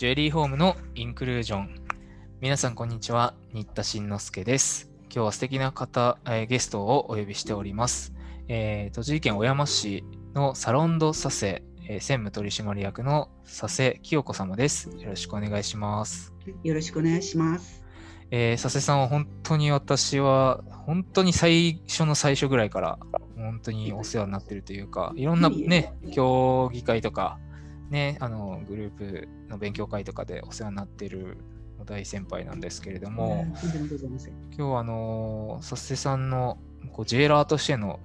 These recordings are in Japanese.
ジュエリーホームのインクルージョン。皆さん、こんにちは。新田慎之介です。今日は素敵な方、えーゲストをお呼びしております。えー栃木県小山市のサロンド佐世、えー専務取締役の佐世清子様です。よろしくお願いします。よろしくお願いします。えー佐世さんは本当に私は、本当に最初の最初ぐらいから、本当にお世話になってるというか、いろんなね、協議会とか、ね、あの、グループの勉強会とかでお世話になってる大先輩なんですけれども。今日はあのー、佐世さんのこうジェイラーとしての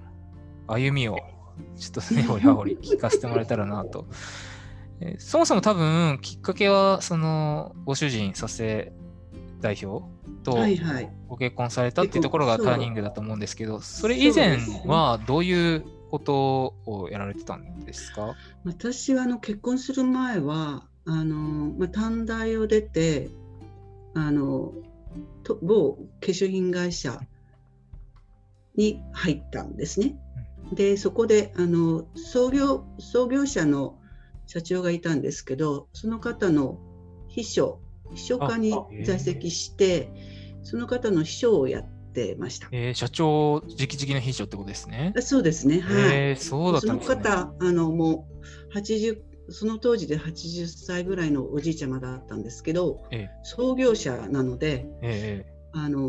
歩みをちょっとね、おやほり聞かせてもらえたらなと。えーそもそも多分きっかけはそのご主人佐世代表と。ご結婚されたっていうところがターニングだと思うんですけど、それ以前はどういうことをやられてたんですか？私はあの結婚する前はあの、まあ、短大を出てあのと某化粧品会社に入ったんですね。でそこであの創業創業者の社長がいたんですけどその方の秘書秘書課に在籍してその方の秘書をやってました。えー社長直々の秘書ってことですね。あそうですね。はい。えーそうだっそのたんですね。方、あのもう80その当時で80歳ぐらいのおじいちゃまだったんですけど、え創業者なので、ええあの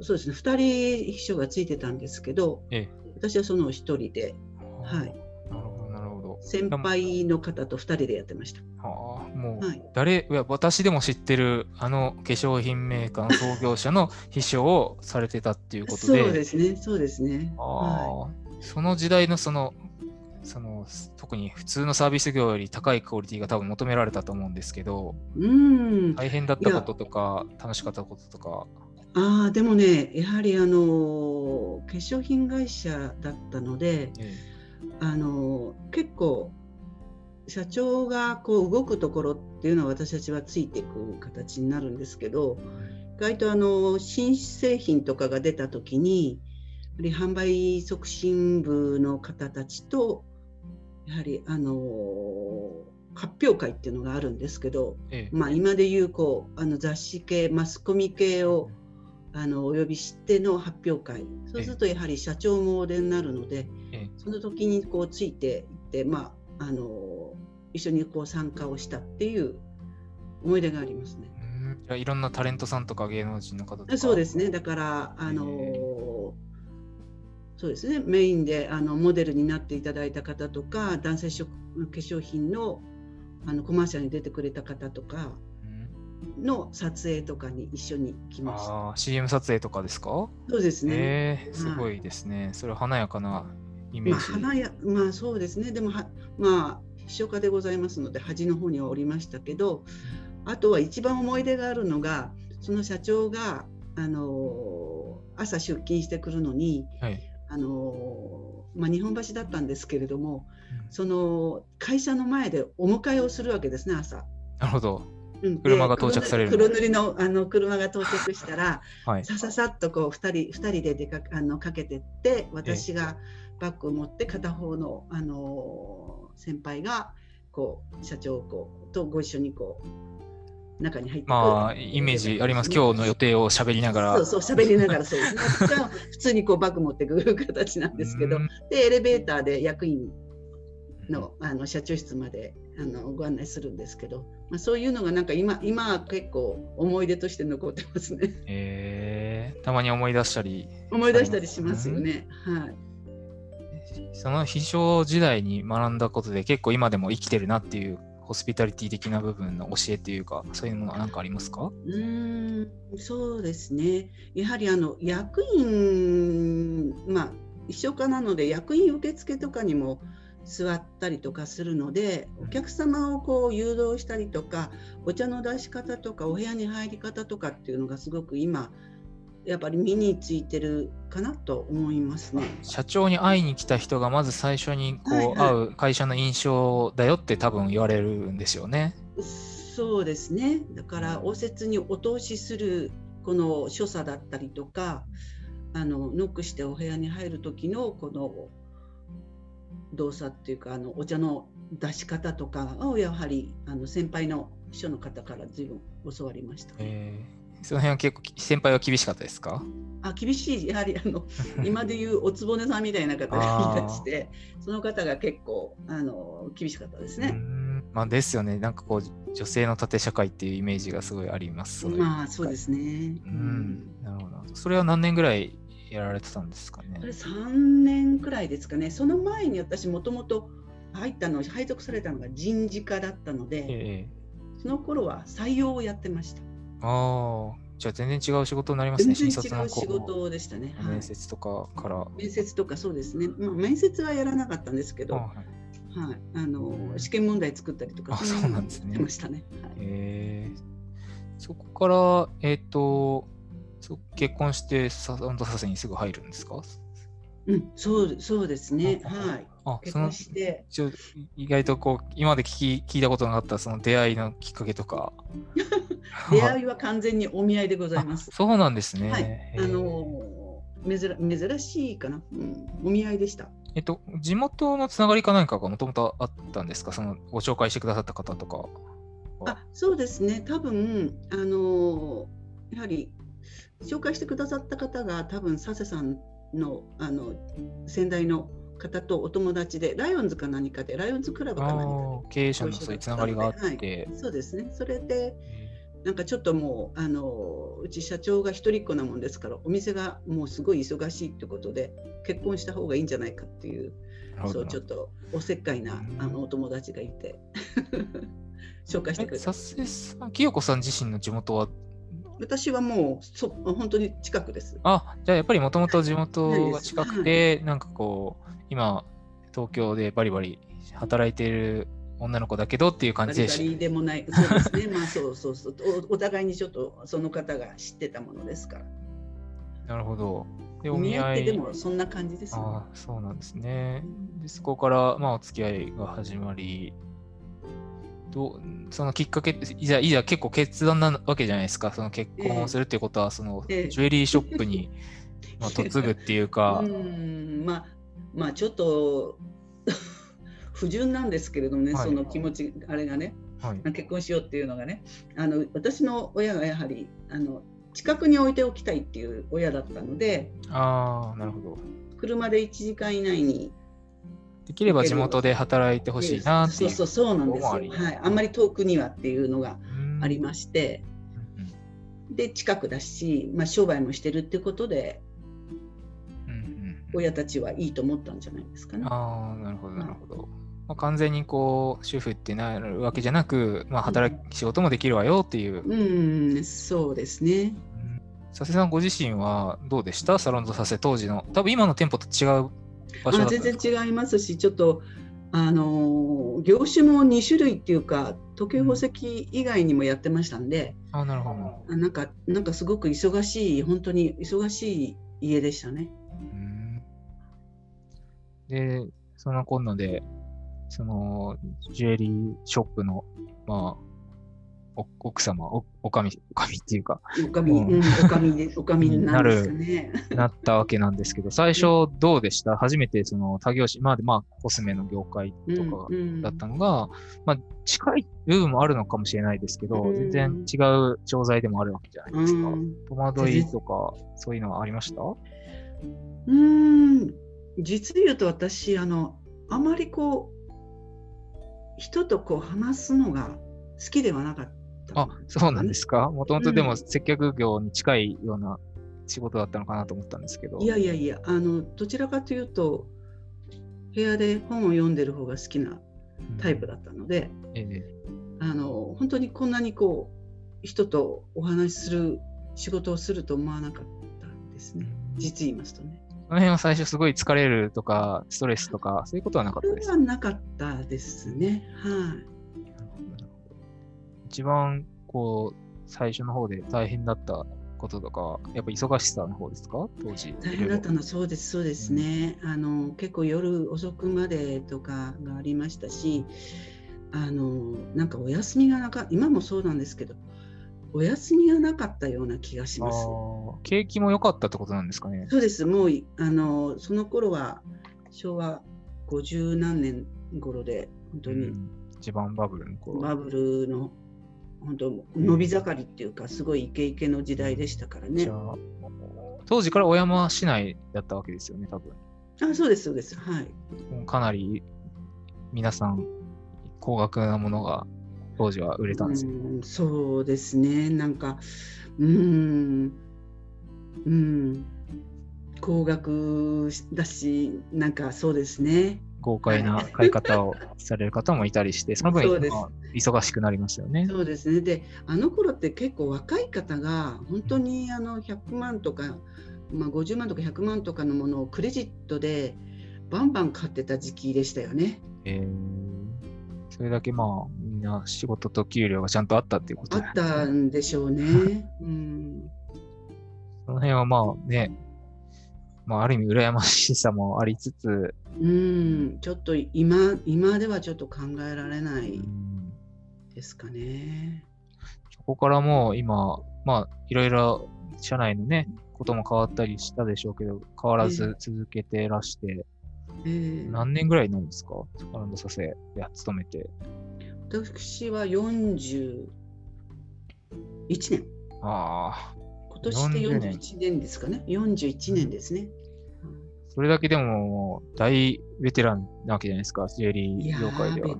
そうですね、2人秘書がついてたんですけど、え私はその1人で、えはい、先輩の方と2人でやってました。はあ、もう、はい。誰、いや私でも知ってる、あの化粧品メーカーの創業者の秘書をされてたっていうことで、そうですね、そうですね。あはーその時代のその、その特に普通のサービス業より高いクオリティが多分求められたと思うんですけど、い、うん、大変だったこととか、楽しかったこととか、ああ、でもね、やはりあの化粧品会社だったので、えあの結構社長がこう動くところっていうのは私たちはついていく形になるんですけど意外とあの新製品とかが出た時にやはり販売促進部の方たちとやはりあの発表会っていうのがあるんですけど、ええ。まあ、今でいうこうあの雑誌系マスコミ系をあのお呼びしての発表会。そうするとやはり社長もお出になるので、ええ。その時にこうついていって、まあ、あの一緒にこう参加をしたっていう思い出がありますね。うん。じゃあいろんなタレントさんとか芸能人の方とか。そうですね。だからあのへそうですね。メインであのモデルになっていただいた方とか男性食化粧品のあのコマーシャルに出てくれた方とか。うんの撮影とかに一緒に来ました。ああ、CM 撮影とかですか？そうですね。ええすごいですね。それは華やかなイメまあ、ージ。花やまあそうですねでもはまあ秘書家でございますので端の方にはおりましたけどあとは一番思い出があるのがその社長があの朝出勤してくるのにはい。あの、まあ、日本橋だったんですけれどもその会社の前でお迎えをするわけですね朝。なるほど。うん。で車が到着される黒塗りのあの車が到着したらはい。さささっとこう2人二人で出かあのかけてって私がバッグを持って片方の、あの先輩がこう社長こうとご一緒にこう中に入ってまあ、イメージあります。今日の予定を喋りながら。そうそう喋りながらそうですね。普通にこうバッグ持ってくる形なんですけど。うん。でエレベーターで役員のあの社長室まであのご案内するんですけど、まあ、そういうのがなんか今今は結構思い出として残ってますねえーたまに思い出したり。思い出したりしますよね。はいその秘書時代に学んだことで結構今でも生きてるなっていうホスピタリティ的な部分の教えっていうか、そういうものは何かありますか？うーんそうですね。やはりあの役員、まあ、一緒かなので役員受付とかにも座ったりとかするのでお客様をこう誘導したりとかお茶の出し方とかお部屋に入り方とかっていうのがすごく今やっぱり身についてるかなと思いますね。社長に会いに来た人がまず最初にこう、はいはい会う会社の印象だよって多分言われるんですよね。そうですね。だから応接にお通しするこの所作だったりとか、あのノックしてお部屋に入る時のこの動作っていうかあのお茶の出し方とかをやはりあの先輩の秘書の方から随分教わりました、えー、その辺は結構先輩は厳しかったですか？あ厳しい。やはりあの 今でいうおつぼねさんみたいな方がいらしてその方が結構あの厳しかったですね。まあ、ですよね。なんかこう女性の縦社会っていうイメージがすごいあります。まあそうですね。うん、なるほど。それは何年ぐらいやられてたんですかねそれ3年くらいですかねその前に私もともと入ったの配属されたのが人事課だったので、えー、その頃は採用をやってました。ああじゃあ全然違う仕事になりますね、全然違う仕事でしたね。面接とかから。面接とかそうですね。まあ、面接はやらなかったんですけど、はい、はい、あの試験問題作ったりとか、そうなんですね。ましたね。はい、えー、そこから、えっ、ー、と、結婚してサンドサセにすぐ入るんですか？うん、そうそうですね。はい。あ結婚して。意外とこう今まで聞き聞いたことなかったその出会いのきっかけとか。出会いは完全にお見合いでございます。そうなんですね。はい、あの珍珍しいかな、うん、お見合いでした。えっと、地元のつながりか何かがもともとあったんですか？そのご紹介してくださった方とか。あそうですね、多分あのやはり紹介してくださった方が多分佐世さんのあの先代の方とお友達でライオンズか何かでライオンズクラブか何かで経営者のそういうつながりがあって、はい、そうですね。それでなんかちょっともうあのうち社長が一人っ子なもんですからお店がもうすごい忙しいってことで結婚した方がいいんじゃないかっていうそうちょっとおせっかいなあのお友達がいて。紹介してくれた。清子さん自身の地元は私はもうそ本当に近くです。あじゃあやっぱりもともと地元が近くて、なんかこう、今、東京でバリバリ働いている女の子だけどっていう感じでしバリバリでもない、そうですね、まあそうそうそう。お、お互いにちょっとその方が知ってたものですから。なるほど。でお見合い。ってでもそんな感じです、ね、あそうなんですね。でそこから、まあ、お付き合いが始まり、どそのきっかけっていざいざ結構決断なわけじゃないですか。その結婚をするっていうことは、そのジュエリーショップに、まあ、嫁ぐっていうか。うんまあまあちょっと 不純なんですけれどもね、はい、その気持ちあれがね、はい、結婚しようっていうのがね。あの私の親がやはりあの近くに置いておきたいっていう親だったのであなるほど。車で1時間以内にできれば地元で働いてほしいなっていうそうそうそうなんですよ、はい、あんまり遠くにはっていうのがありまして、で近くだし、まあ、商売もしてるってことで、親たちはいいと思ったんじゃないですかね。ああなるほどなるほど。まあ、完全にこう主婦ってなるわけじゃなく、まあ、働き、仕事もできるわよっていう。うん、そうですね。佐世さんご自身はどうでした？サロンド佐世当時の。多分今の店舗と違う場所全然違いますしちょっとあの業種も2種類っていうか時計宝石以外にもやってましたんで、うん、あなるほど。なんかなんかすごく忙しい本当に忙しい家でしたね。でその今度でそのジュエリーショップのまあお奥様お、おかみ、おかみっていうか、おかみ、うん、おかみで、おかみになる、ね、なったわけなんですけど、最初どうでした？初めてその他業種、まあ、まあ、コスメの業界とかだったのが、うんうん、まあ、近い部分もあるのかもしれないですけど、うん、全然違う商材でもあるわけじゃないですか。うん、戸惑いとか、そういうのはありました？うん、実言うと私、あの、あまりこう、人とこう話すのが好きではなかった。あ、そうなんですか？もともとでも接客業に近いような仕事だったのかなと思ったんですけど。いやいやいや、あの、どちらかというと、部屋で本を読んでる方が好きなタイプだったので、うん、ええ、あの本当にこんなにこう人とお話しする仕事をすると思わなかったんですね、実言いますとね。その辺は最初すごい疲れるとかストレスとかそういうことはなかったですか？はなかったですね。はい、一番こう最初の方で大変だったこととか、やっぱ忙しさの方ですか？当時。大変だったのそうです、そうですね。うん、あの結構夜遅くまでとかがありましたし、あのなんかお休みがなか今もそうなんですけど、お休みがなかったような気がします。景気も良かったってことなんですかね。そうです。もうあのその頃は昭和50何年頃で本当に一番バブルの頃バブルの本当伸び盛りっていうかすごいイケイケの時代でしたからね。当時から小山市内だったわけですよね多分。あそうですそうですはい。かなり皆さん高額なものが当時は売れたんですよ、ね、そうですねなんかうんうん高額だしなんかそうですね豪快な買い方をされる方もいたりして、その分、忙しくなりますよね。そうですね。で、あの頃って結構若い方が本当にあの100万とか、まあ、50万とか100万とかのものをクレジットでバンバン買ってた時期でしたよね。えー、それだけまあみんな仕事と給料がちゃんとあったっていうことあったんでしょうね。うん、その辺はまあね、まあ、ある意味羨ましさもありつつ、うん、ちょっと今今ではちょっと考えられないですかね。そこからもう今、まあ、いろいろ社内のね、ことも変わったりしたでしょうけど、変わらず続けてらして、えー、何年ぐらいなんですか、アランドサセや勤めて。私は41年。ああ。今年で41年ですかね。41年ですね。それだけでも大ベテランなわけじゃないですか、ジュエリー業界では。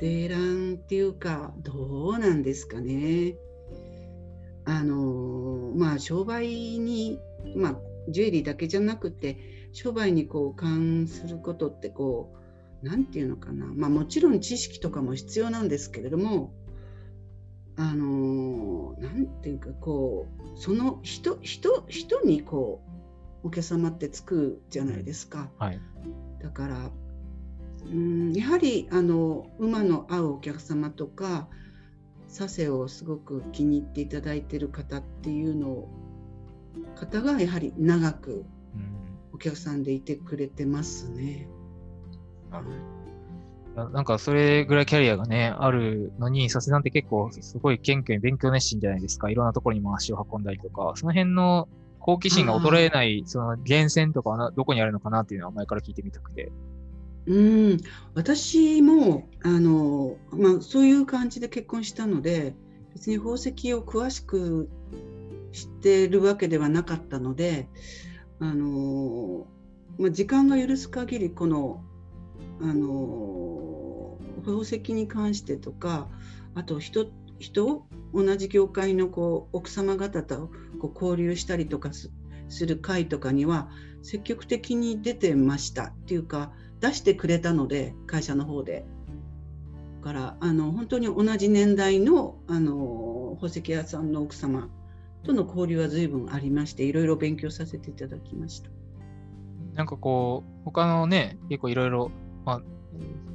ベテランっていうか、どうなんですかね。あのまあ商売に、まあ、ジュエリーだけじゃなくて商売にこう関することってこう何て言うのかな、まあ、もちろん知識とかも必要なんですけれどもあの何て言うかこうその人人人にこうお客様ってつくじゃないですか。はい、だからうんやはりあの馬の合うお客様とか佐世をすごく気に入っていただいている方っていうの方がやはり長くお客さんでいてくれてますね。うん、なんかそれぐらいキャリアがね、あるのに、佐世さんって結構すごい謙虚に勉強熱心じゃないですか。いろんなところにも足を運んだりとか、その辺の好奇心が衰えない、その源泉とかはどこにあるのかなっていうのは前から聞いてみたくて。うん私もあの、まあ、そういう感じで結婚したので別に宝石を詳しく知ってるわけではなかったのであの、まあ、時間が許す限りこのあの宝石に関してとかあと人人同じ業界のこう奥様方とこう交流したりとかする会とかには積極的に出てましたっていうか出してくれたので会社の方で。からあの本当に同じ年代のあの宝石屋さんの奥様との交流は随分ありましていろいろ勉強させていただきました。なんかこう他のね結構いろいろ、まあ、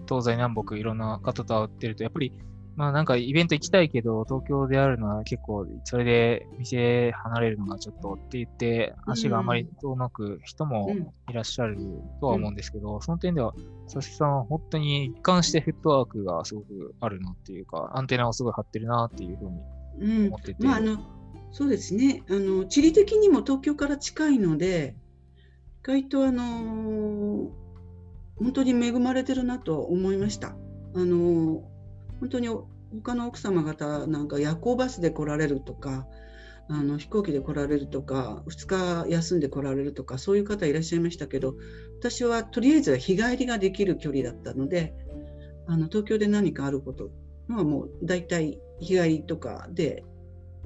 東西南北いろんな方と会ってるとやっぱりまあなんかイベント行きたいけど、東京であるのは結構、それで店離れるのがちょっとって言って、足があまり遠のく人もいらっしゃるとは思うんですけど、その点では、佐々木さんは本当に一貫してフットワークがすごくあるなっていうか、アンテナをすごい張ってるなっていうふうに思ってて。うん、まあ、あのそうですね。あの、地理的にも東京から近いので、意外とあの本当に恵まれてるなと思いました。あの本当に他の奥様方なんか夜行バスで来られるとかあの飛行機で来られるとか2日休んで来られるとかそういう方いらっしゃいましたけど私はとりあえず日帰りができる距離だったのであの東京で何かあることはもう大体日帰りとかで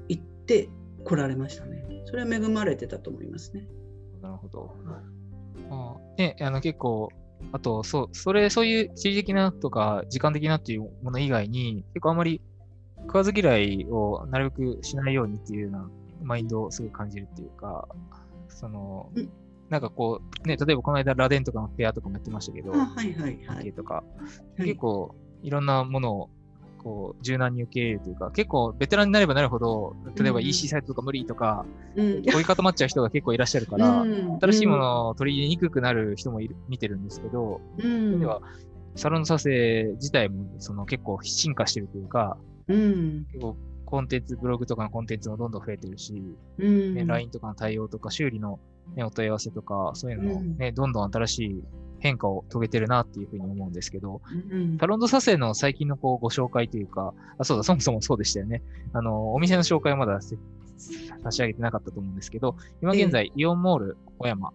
行って来られましたね。それは恵まれてたと思いますね。なるほど。あね、あの結構あと、そう、それ、そういう地理的なとか、時間的なっていうもの以外に、結構あんまり食わず嫌いをなるべくしないようにっていうようなマインドをすごい感じるっていうか、その、なんかこう、ね、例えばこの間、ラデンとかのフェアとかもやってましたけど、はいはいはい。とか、結構いろんなものをこう柔軟に受け入れるというか、結構ベテランになればなるほど、例えば EC サイトとか無理とか、うん、こういう固まっちゃう人が結構いらっしゃるから、うん、新しいものを取り入れにくくなる人もいる見てるんですけど、うん、ではサロンの撮影自体もその結構進化してるというか、うん、結構コンテンツ、ブログとかのコンテンツもどんどん増えてるし、うん、LINE とかの対応とか修理のね、お問い合わせとか、そういうのをね、どんどん新しい変化を遂げてるなっていうふうに思うんですけど、うんうんタロンドサセの最近のこうご紹介というか、あ、そうだ、そもそもそうでしたよね。あの、お店の紹介はまだせ差し上げてなかったと思うんですけど、今現在、イオンモール小山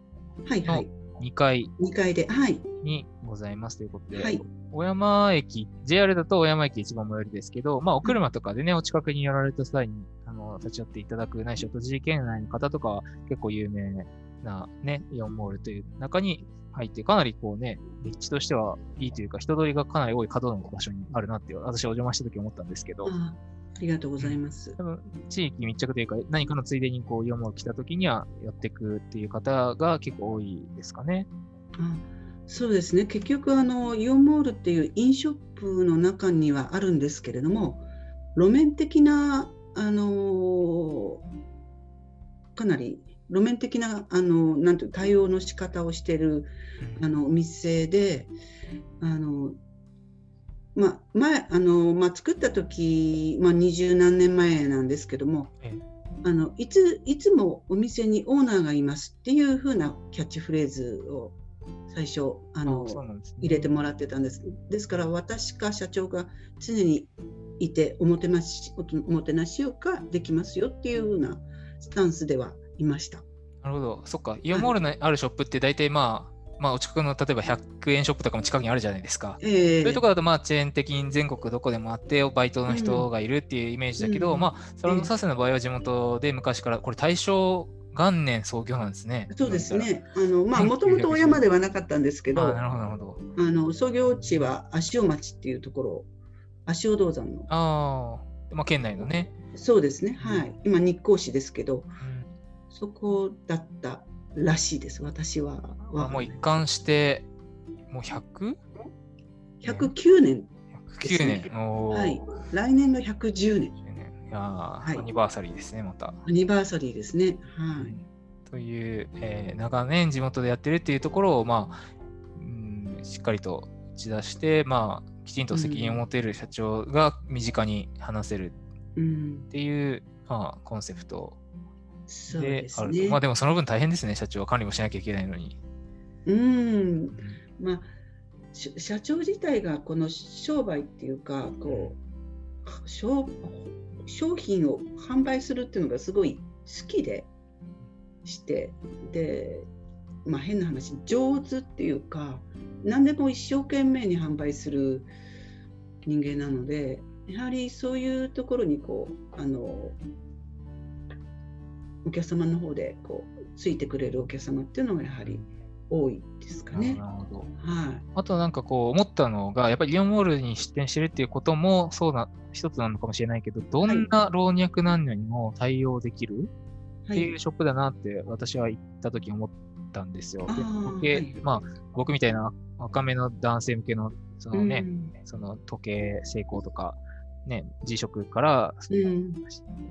はいはい。2階2階で、はい。にございますということで、はい。小山駅、JR だと小山駅一番最寄りですけど、まあ、お車とかでね、お近くに寄られた際に、あの、立ち寄っていただく、ないしは栃木県内の方とかは結構有名なね、イオンモールという中に入って、かなりこうね、立地としてはいいというか、人通りがかなり多い角の場所にあるなって私はお邪魔した時思ったんですけど、あありがとうございます。多分地域密着というか、何かのついでにこう、イオンモール来た時には寄ってくっていう方が結構多いですかね。あそうですね結局あのイオンモールっていう飲ショップの中にはあるんですけれども路面的なあのかなり路面的なあのなんていう対応の仕方をしているあのお店であのまあ前あの、まあ、作った時、まあ、二十何年前なんですけどもええ。あのいついつもお店にオーナーがいますっていう風なキャッチフレーズを最初あのね。入れてもらってたんです。ですから私か社長が常にいておもてなしおもてなしをかできますよっていう風なスタンスではいました。なるほど。そっか。イオンモールのあるショップって大体まあ、まあ、お近くの例えば100円ショップとかも近くにあるじゃないですか。えーそういうところだとまあチェーン的に全国どこでもあってバイトの人がいるっていうイメージだけど、うんまあサロンドサセの場合は地元で昔からこれ大正元年創業なんですね。そうですね。あのまあうんもともと小山ではなかったんですけど、あなるほどなるほど。あの創業地は足尾町っていうところ、足尾銅山の。ああ、まあ県内のね。そうですね。はい。今日光市ですけど、うんそこだったらしいです。私は。まあもう一貫して、もう 100?109 109年。です年はい。来年が110年。109年いやーいアニバーサリーですね、また。アニバーサリーですね。はい。という、えー長年地元でやってるっていうところを、まあ、うんしっかりと打ち出して、まあ、きちんと責任を持てる社長が身近に話せるうんっ。ていう、まあ、コンセプトそうでね。あると。まあでもその分大変ですね、社長は管理もしなきゃいけないのに。うん。まあ、し社長自体がこの商売っていうか、こう、商商品を販売するっていうのがすごい好きでして、で、まあ変な話、上手っていうか、何でも一生懸命に販売する人間なので、やはりそういうところにこう、あの、お客様の方でこうついてくれるお客様っていうのがやはり多いですかね。なるほど。はい。あとなんかこう思ったのが、やっぱりイオンモールに出店してるっていうこともそうな一つなのかもしれないけど、どんな老若男女にも対応できるはっていうショップだなって私は行った時思ったんですよ。であー時計はいまあ僕みたいな若めの男性向けのそのね、うんその時計、成功とか、ね、G-SHOCK から、うん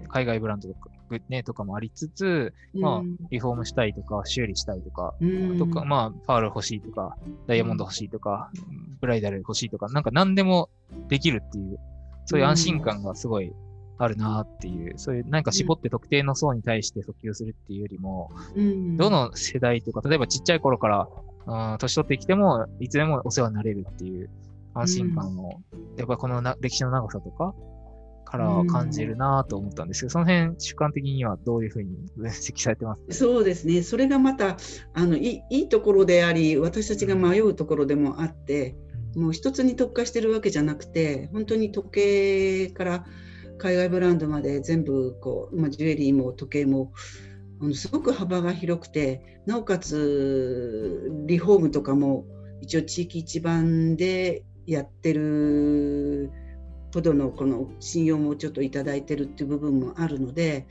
海外ブランドとか,、ね、とかもありつつ、まあうん、リフォームしたいとか、修理したいとか、うん。とか、まあ、パール欲しいとか、ダイヤモンド欲しいとか、ブライダル欲しいとか、なんか何でもできるっていう、そういう安心感がすごいあるなっていう、そういうなんか絞って特定の層に対して訴求するっていうよりも、うん。どの世代とか、例えばちっちゃい頃から、あー年取ってきても、いつでもお世話になれるっていう安心感を、やっぱりこのな歴史の長さとかからは感じるなと思ったんですけど、その辺主観的にはどういうふうに分析されてます？かそうですね。それがまたあのいいいいところであり、私たちが迷うところでもあって、もう一つに特化してるわけじゃなくて、本当に時計から海外ブランドまで全部こう、まあ、ジュエリーも時計もすごく幅が広くて、なおかつリフォームとかも一応地域一番でやってるほどのこの信用もちょっといいてるっていう部分もあるので、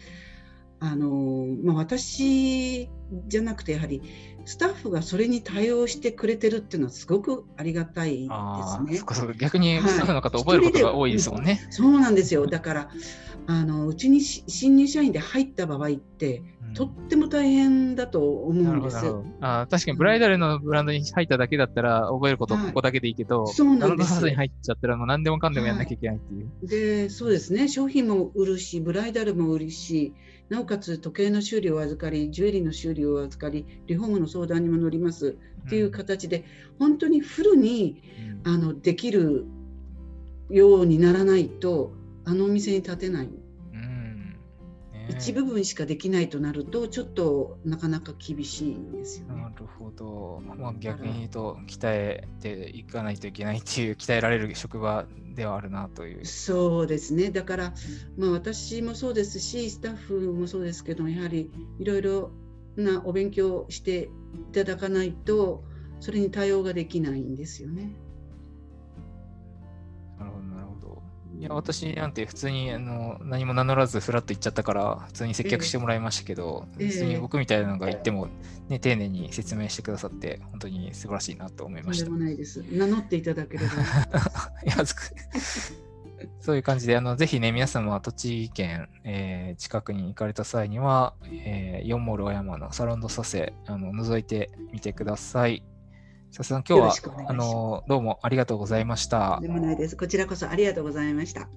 あのまあ、私じゃなくてやはりスタッフがそれに対応してくれてるっていうのはすごくありがたいですね。そ逆にはい。スタッフの方覚えることが多いですもんね。そうなんですよ。だからあのうちにし新入社員で入った場合ってうん。とっても大変だと思うんです。あー確かにブライダルのブランドに入っただけだったら覚えることはいここだけでいいけど、そうなんですに入っちゃったらもう何でもかんでもやんなきゃいけないっていう。でそうですね。商品も売るしブライダルも売るしなおかつ時計の修理を預かりジュエリーの修りを預かりリフォームの相談にも乗ります。っていう形で、本当にフルにあのできるようにならないとあのお店に立てない。一部分しかできないとなるとちょっとなかなか厳しいんですよね。なるほど、まあ、逆に言うと鍛えていかないといけないっていう鍛えられる職場ではあるなという。そうですね。だから、まあ、私もそうですしスタッフもそうですけどやはりいろいろなお勉強していただかないとそれに対応ができないんですよね。いや、私なんて普通にあの何も名乗らずフラッと行っちゃったから、普通に接客してもらいましたけど、えー、普通に僕みたいなのが行っても、ね、丁寧に説明してくださって、本当に素晴らしいなと思いました。でもないです。名乗っていただければ。いやそういう感じで、あのぜひね、皆様は栃木県、えー、近くに行かれた際には、えー、ヨンモール小山のサロンドサセあの覗いてみてください。さすが今日はあのどうもありがとうございました。でもないです。こちらこそありがとうございました。